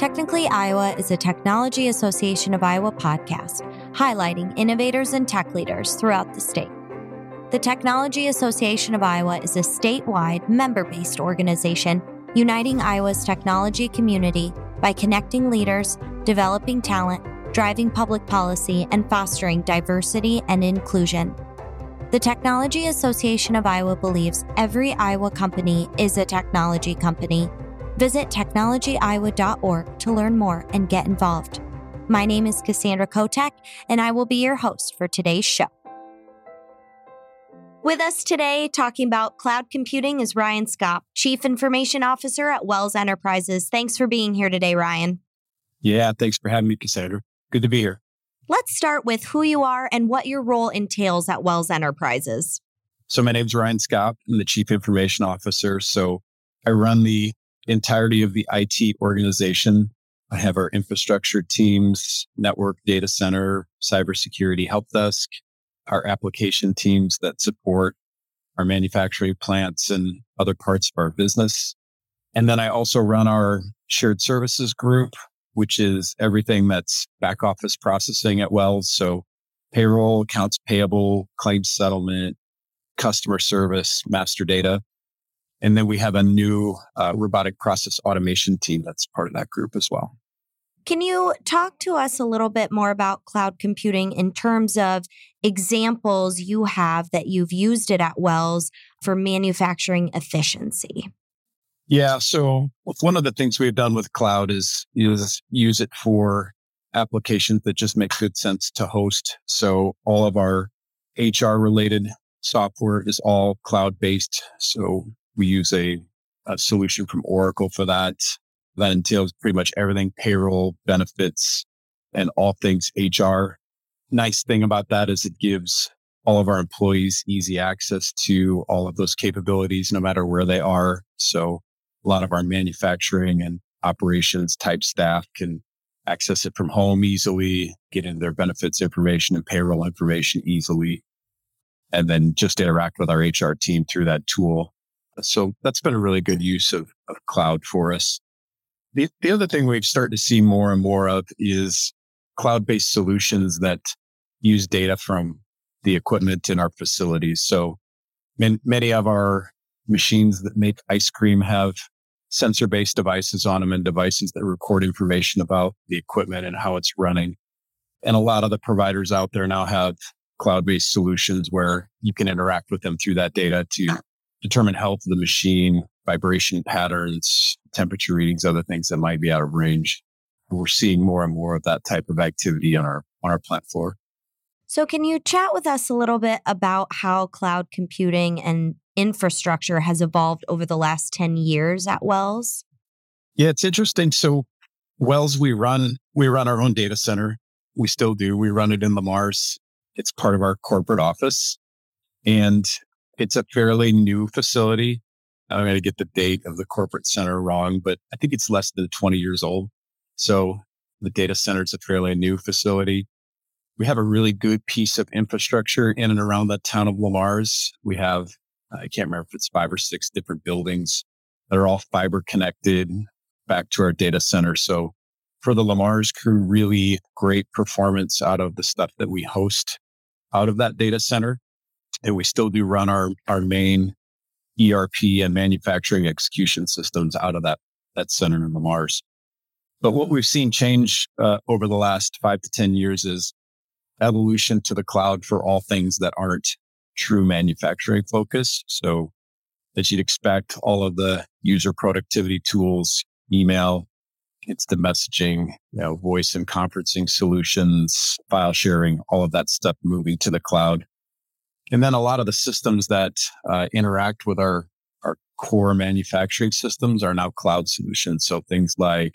Technically Iowa is a Technology Association of Iowa podcast highlighting innovators and tech leaders throughout the state. The Technology Association of Iowa is a statewide, member based organization uniting Iowa's technology community by connecting leaders, developing talent, driving public policy, and fostering diversity and inclusion. The Technology Association of Iowa believes every Iowa company is a technology company. Visit technologyiowa.org to learn more and get involved. My name is Cassandra Kotek, and I will be your host for today's show. With us today, talking about cloud computing, is Ryan Scott, Chief Information Officer at Wells Enterprises. Thanks for being here today, Ryan. Yeah, thanks for having me, Cassandra. Good to be here. Let's start with who you are and what your role entails at Wells Enterprises. So, my name is Ryan Scott. I'm the Chief Information Officer. So, I run the entirety of the IT organization. I have our infrastructure teams, network, data center, cybersecurity help desk, our application teams that support our manufacturing plants and other parts of our business. And then I also run our shared services group, which is everything that's back office processing at Wells. So payroll, accounts payable, claims settlement, customer service, master data. And then we have a new uh, robotic process automation team that's part of that group as well. Can you talk to us a little bit more about cloud computing in terms of examples you have that you've used it at Wells for manufacturing efficiency? Yeah. So one of the things we've done with cloud is use, use it for applications that just make good sense to host. So all of our HR related software is all cloud based. So we use a, a solution from Oracle for that. That entails pretty much everything payroll, benefits, and all things HR. Nice thing about that is it gives all of our employees easy access to all of those capabilities, no matter where they are. So a lot of our manufacturing and operations type staff can access it from home easily, get in their benefits information and payroll information easily, and then just interact with our HR team through that tool. So that's been a really good use of, of cloud for us. The, the other thing we've started to see more and more of is cloud based solutions that use data from the equipment in our facilities. So many of our machines that make ice cream have sensor based devices on them and devices that record information about the equipment and how it's running. And a lot of the providers out there now have cloud based solutions where you can interact with them through that data to determine health of the machine, vibration patterns, temperature readings, other things that might be out of range. We're seeing more and more of that type of activity on our on our plant floor. So, can you chat with us a little bit about how cloud computing and infrastructure has evolved over the last 10 years at Wells? Yeah, it's interesting. So, Wells, we run we run our own data center. We still do. We run it in Le Mars. It's part of our corporate office, and it's a fairly new facility. I'm going to get the date of the corporate center wrong, but I think it's less than 20 years old. So the data center is a fairly new facility we have a really good piece of infrastructure in and around the town of Le Mars. We have, I can't remember if it's five or six different buildings that are all fiber connected back to our data center. So for the Le Mars crew, really great performance out of the stuff that we host out of that data center. And we still do run our, our main ERP and manufacturing execution systems out of that, that center in Mars. But what we've seen change uh, over the last five to 10 years is evolution to the cloud for all things that aren't true manufacturing focus. So that you'd expect all of the user productivity tools, email, instant messaging, you know, voice and conferencing solutions, file sharing, all of that stuff moving to the cloud. And then a lot of the systems that uh, interact with our, our core manufacturing systems are now cloud solutions. So things like,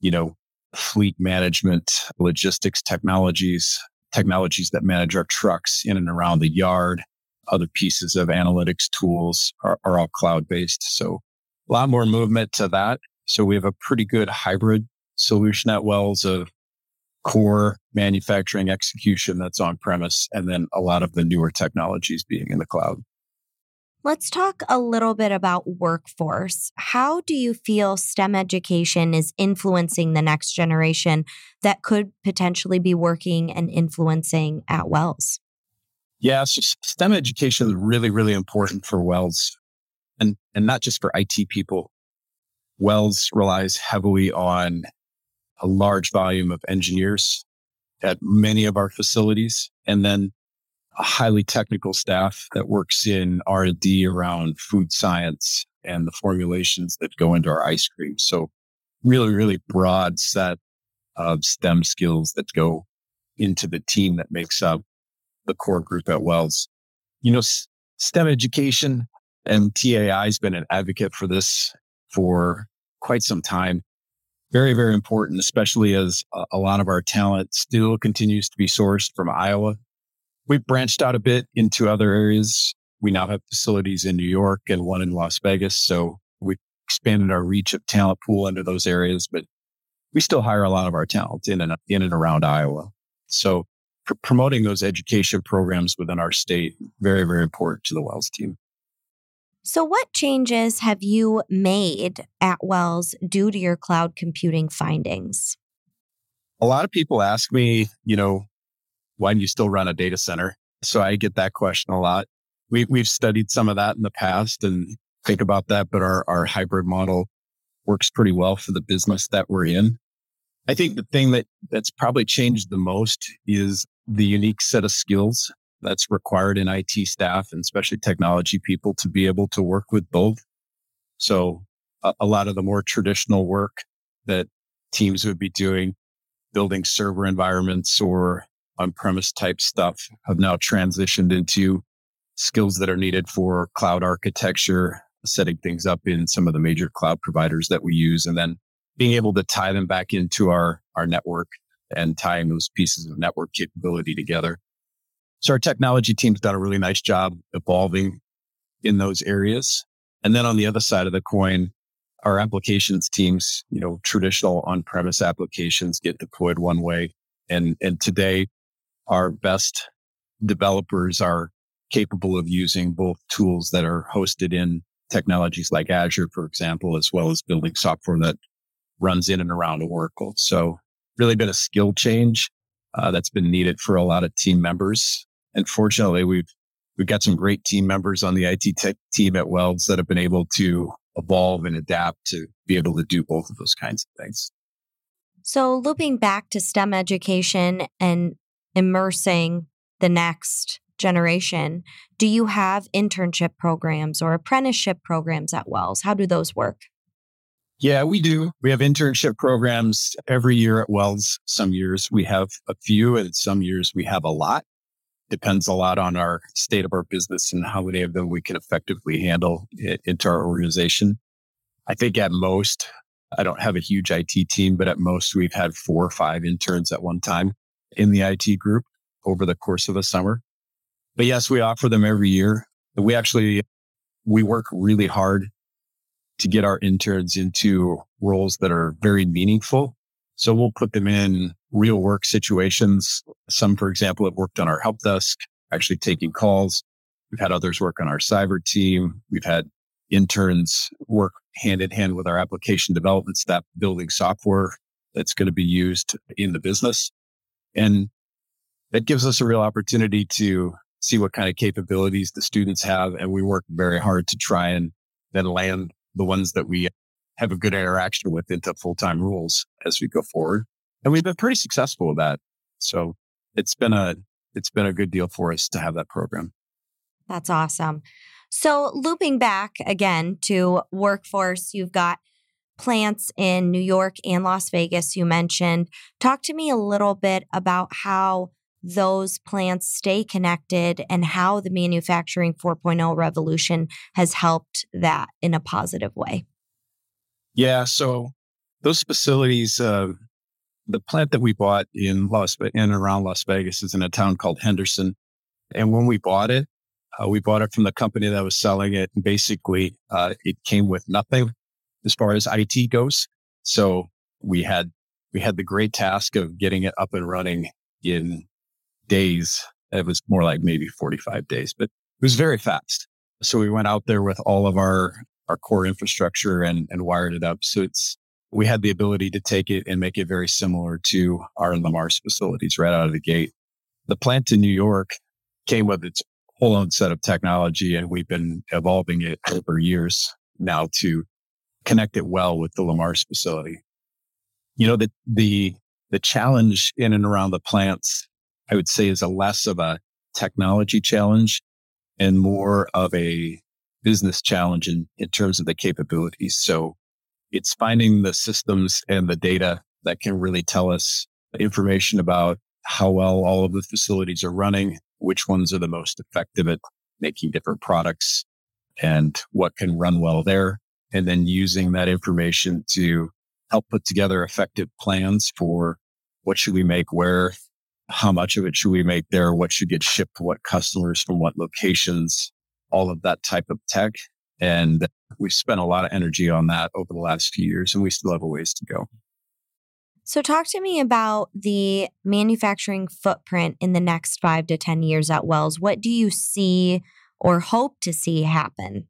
you know, fleet management, logistics technologies, technologies that manage our trucks in and around the yard, other pieces of analytics tools are, are all cloud based. So a lot more movement to that. So we have a pretty good hybrid solution at Wells of core manufacturing execution that's on premise and then a lot of the newer technologies being in the cloud. Let's talk a little bit about workforce. How do you feel STEM education is influencing the next generation that could potentially be working and influencing at Wells? Yeah, so STEM education is really, really important for Wells and, and not just for IT people. Wells relies heavily on a large volume of engineers at many of our facilities and then a highly technical staff that works in R&D around food science and the formulations that go into our ice cream. So really, really broad set of STEM skills that go into the team that makes up the core group at Wells. You know, STEM education and TAI has been an advocate for this for quite some time. Very, very important, especially as a, lot of our talent still continues to be sourced from Iowa We've branched out a bit into other areas. We now have facilities in New York and one in Las Vegas. So we've expanded our reach of talent pool into those areas, but we still hire a lot of our talent in and, in and around Iowa. So pr- promoting those education programs within our state, very, very important to the Wells team. So, what changes have you made at Wells due to your cloud computing findings? A lot of people ask me, you know, why do you still run a data center? So I get that question a lot. We, we've studied some of that in the past and think about that, but our, our hybrid model works pretty well for the business that we're in. I think the thing that that's probably changed the most is the unique set of skills that's required in IT staff and especially technology people to be able to work with both. So a, a lot of the more traditional work that teams would be doing, building server environments or on premise type stuff have now transitioned into skills that are needed for cloud architecture, setting things up in some of the major cloud providers that we use, and then being able to tie them back into our, our network and tying those pieces of network capability together. So our technology team's done a really nice job evolving in those areas. And then on the other side of the coin, our applications teams, you know, traditional on-premise applications get deployed one way. And, and today our best developers are capable of using both tools that are hosted in technologies like Azure, for example, as well as building software that runs in and around Oracle. So really been a skill change uh, that's been needed for a lot of team members. And fortunately, we've we've got some great team members on the IT tech team at Wells that have been able to evolve and adapt to be able to do both of those kinds of things. So, looping back to STEM education and immersing the next generation. Do you have internship programs or apprenticeship programs at Wells? How do those work? Yeah, we do. We have internship programs every year at Wells. Some years we have a few and some years we have a lot. Depends a lot on our state of our business and how many of them we can effectively handle into our organization. I think at most, I don't have a huge IT team, but at most we've had four or five interns at one time in the IT group over the course of a summer. But yes, we offer them every year. We actually, we work really hard to get our interns into roles that are very meaningful. So we'll put them in real work situations. Some, for example, have worked on our help desk, actually taking calls. We've had others work on our cyber team. We've had interns work hand in hand with our application development staff, building software that's going to be used in the business. And that gives us a real opportunity to see what kind of capabilities the students have. And we work very hard to try and then land the ones that we have a good interaction with into full time roles as we go forward. And we've been pretty successful with that. So it's been a, it's been a good deal for us to have that program. That's awesome. So looping back again to workforce, you've got plants in New York and Las Vegas, you mentioned. Talk to me a little bit about how those plants stay connected and how the manufacturing 4.0 revolution has helped that in a positive way. Yeah. So those facilities, uh, the plant that we bought in Las in and around Las Vegas is in a town called Henderson. And when we bought it, uh, we bought it from the company that was selling it. And basically, uh, it came with nothing as far as IT goes. So we had, we had the great task of getting it up and running in days. It was more like maybe 45 days, but it was very fast. So we went out there with all of our, our core infrastructure and, and wired it up. So it's, we had the ability to take it and make it very similar to our Le Mars facilities right out of the gate. The plant in New York came with its whole own set of technology and we've been evolving it over years now to connect it well with the Le Mars facility. You know, the, the, the challenge in and around the plants, I would say is a less of a technology challenge and more of a business challenge in, in terms of the capabilities. So it's finding the systems and the data that can really tell us information about how well all of the facilities are running, which ones are the most effective at making different products and what can run well there. And then using that information to help put together effective plans for what should we make where, how much of it should we make there, what should get shipped to what customers from what locations, all of that type of tech. And we've spent a lot of energy on that over the last few years and we still have a ways to go. So, talk to me about the manufacturing footprint in the next five to 10 years at Wells. What do you see or hope to see happen?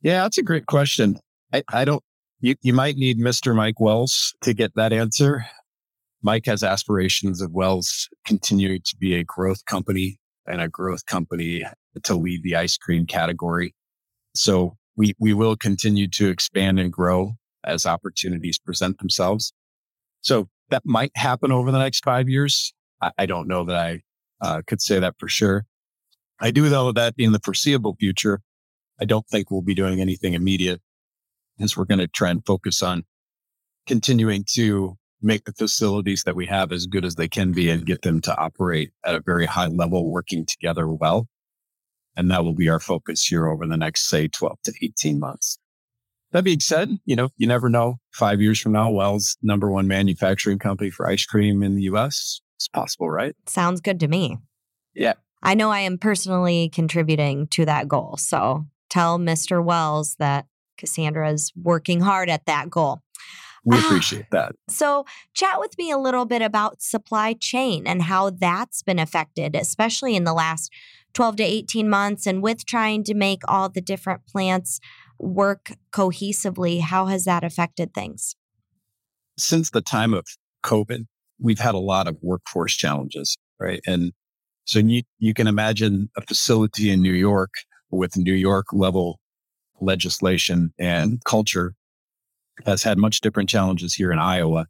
Yeah, that's a great question. I, I don't, you, you might need Mr. Mike Wells to get that answer. Mike has aspirations of Wells continuing to be a growth company and a growth company to lead the ice cream category. So we, we will continue to expand and grow as opportunities present themselves. So that might happen over the next five years. I, I don't know that I uh, could say that for sure. I do though that in the foreseeable future, I don't think we'll be doing anything immediate as we're going to try and focus on continuing to make the facilities that we have as good as they can be and get them to operate at a very high level, working together well. And that will be our focus here over the next, say, 12 to 18 months. That being said, you know, you never know. Five years from now, Wells, number one manufacturing company for ice cream in the US. It's possible, right? Sounds good to me. Yeah. I know I am personally contributing to that goal. So tell Mr. Wells that Cassandra is working hard at that goal. We ah, appreciate that. So, chat with me a little bit about supply chain and how that's been affected, especially in the last 12 to 18 months. And with trying to make all the different plants work cohesively, how has that affected things? Since the time of COVID, we've had a lot of workforce challenges, right? And so you, you can imagine a facility in New York with New York level legislation and culture has had much different challenges here in Iowa.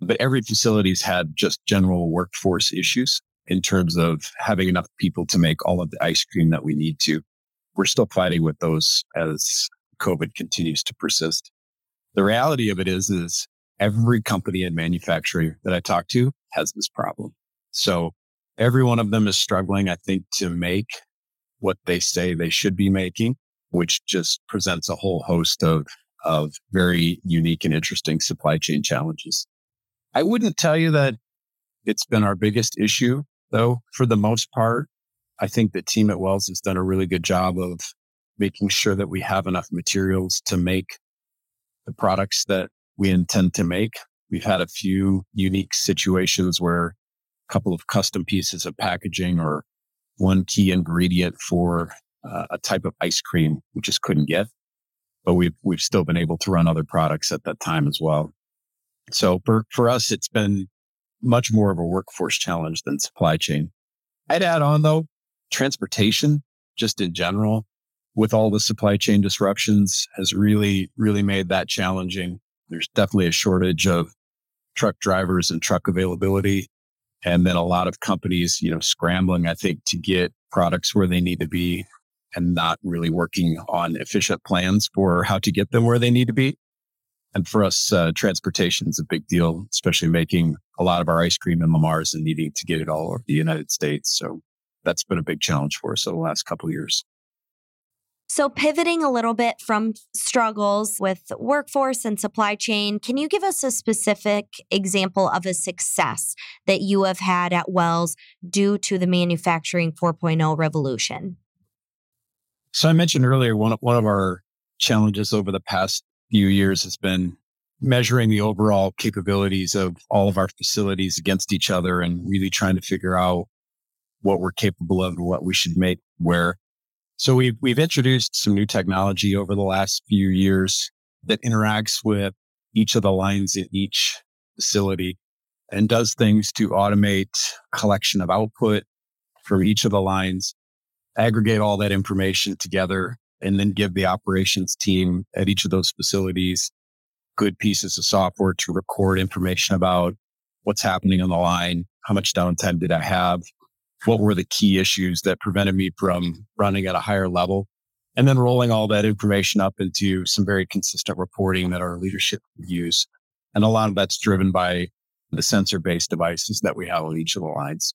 But every facility's had just general workforce issues in terms of having enough people to make all of the ice cream that we need to. We're still fighting with those as COVID continues to persist. The reality of it is, is every company and manufacturer that I talk to has this problem. So every one of them is struggling, I think, to make what they say they should be making, which just presents a whole host of, of very unique and interesting supply chain challenges. I wouldn't tell you that it's been our biggest issue, though, for the most part. I think the team at Wells has done a really good job of making sure that we have enough materials to make the products that we intend to make. We've had a few unique situations where a couple of custom pieces of packaging or one key ingredient for uh, a type of ice cream we just couldn't get, but we've we've still been able to run other products at that time as well. So for for us, it's been much more of a workforce challenge than supply chain. I'd add on though, transportation just in general with all the supply chain disruptions has really, really made that challenging. There's definitely a shortage of truck drivers and truck availability. And then a lot of companies, you know, scrambling, I think, to get products where they need to be and not really working on efficient plans for how to get them where they need to be. And for us, uh, transportation is a big deal, especially making a lot of our ice cream in Le Mars and needing to get it all over the United States. So that's been a big challenge for us over the last couple of years. So, pivoting a little bit from struggles with workforce and supply chain, can you give us a specific example of a success that you have had at Wells due to the manufacturing 4.0 revolution? So, I mentioned earlier, one of, one of our challenges over the past few years has been measuring the overall capabilities of all of our facilities against each other and really trying to figure out what we're capable of and what we should make where. So we've, we've introduced some new technology over the last few years that interacts with each of the lines in each facility and does things to automate collection of output from each of the lines, aggregate all that information together, and then give the operations team at each of those facilities good pieces of software to record information about what's happening on the line, how much downtime did I have, what were the key issues that prevented me from running at a higher level, and then rolling all that information up into some very consistent reporting that our leadership use. And a lot of that's driven by the sensor based devices that we have on each of the lines.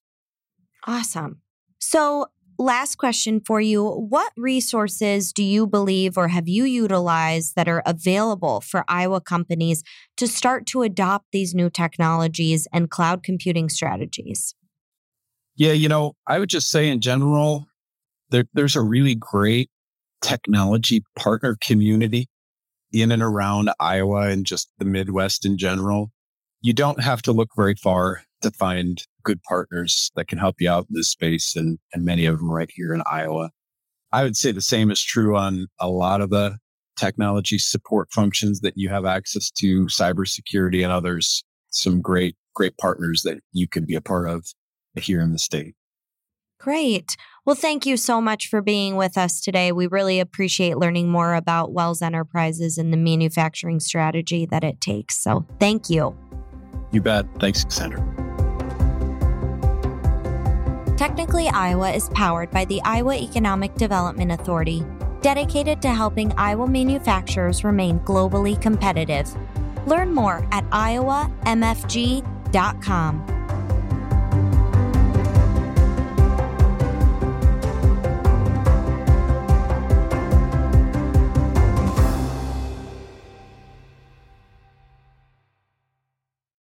Awesome. So, last question for you. What resources do you believe or have you utilized that are available for Iowa companies to start to adopt these new technologies and cloud computing strategies? Yeah, you know, I would just say in general, there, there's a really great technology partner community in and around Iowa and just the Midwest in general. You don't have to look very far to find good partners that can help you out in this space and, and many of them right here in Iowa. I would say the same is true on a lot of the technology support functions that you have access to, cybersecurity and others, some great, great partners that you can be a part of here in the state. Great. Well, thank you so much for being with us today. We really appreciate learning more about Wells Enterprises and the manufacturing strategy that it takes. So, thank you. You bet. Thanks, Cassandra. Technically Iowa is powered by the Iowa Economic Development Authority, dedicated to helping Iowa manufacturers remain globally competitive. Learn more at iowamfg.com.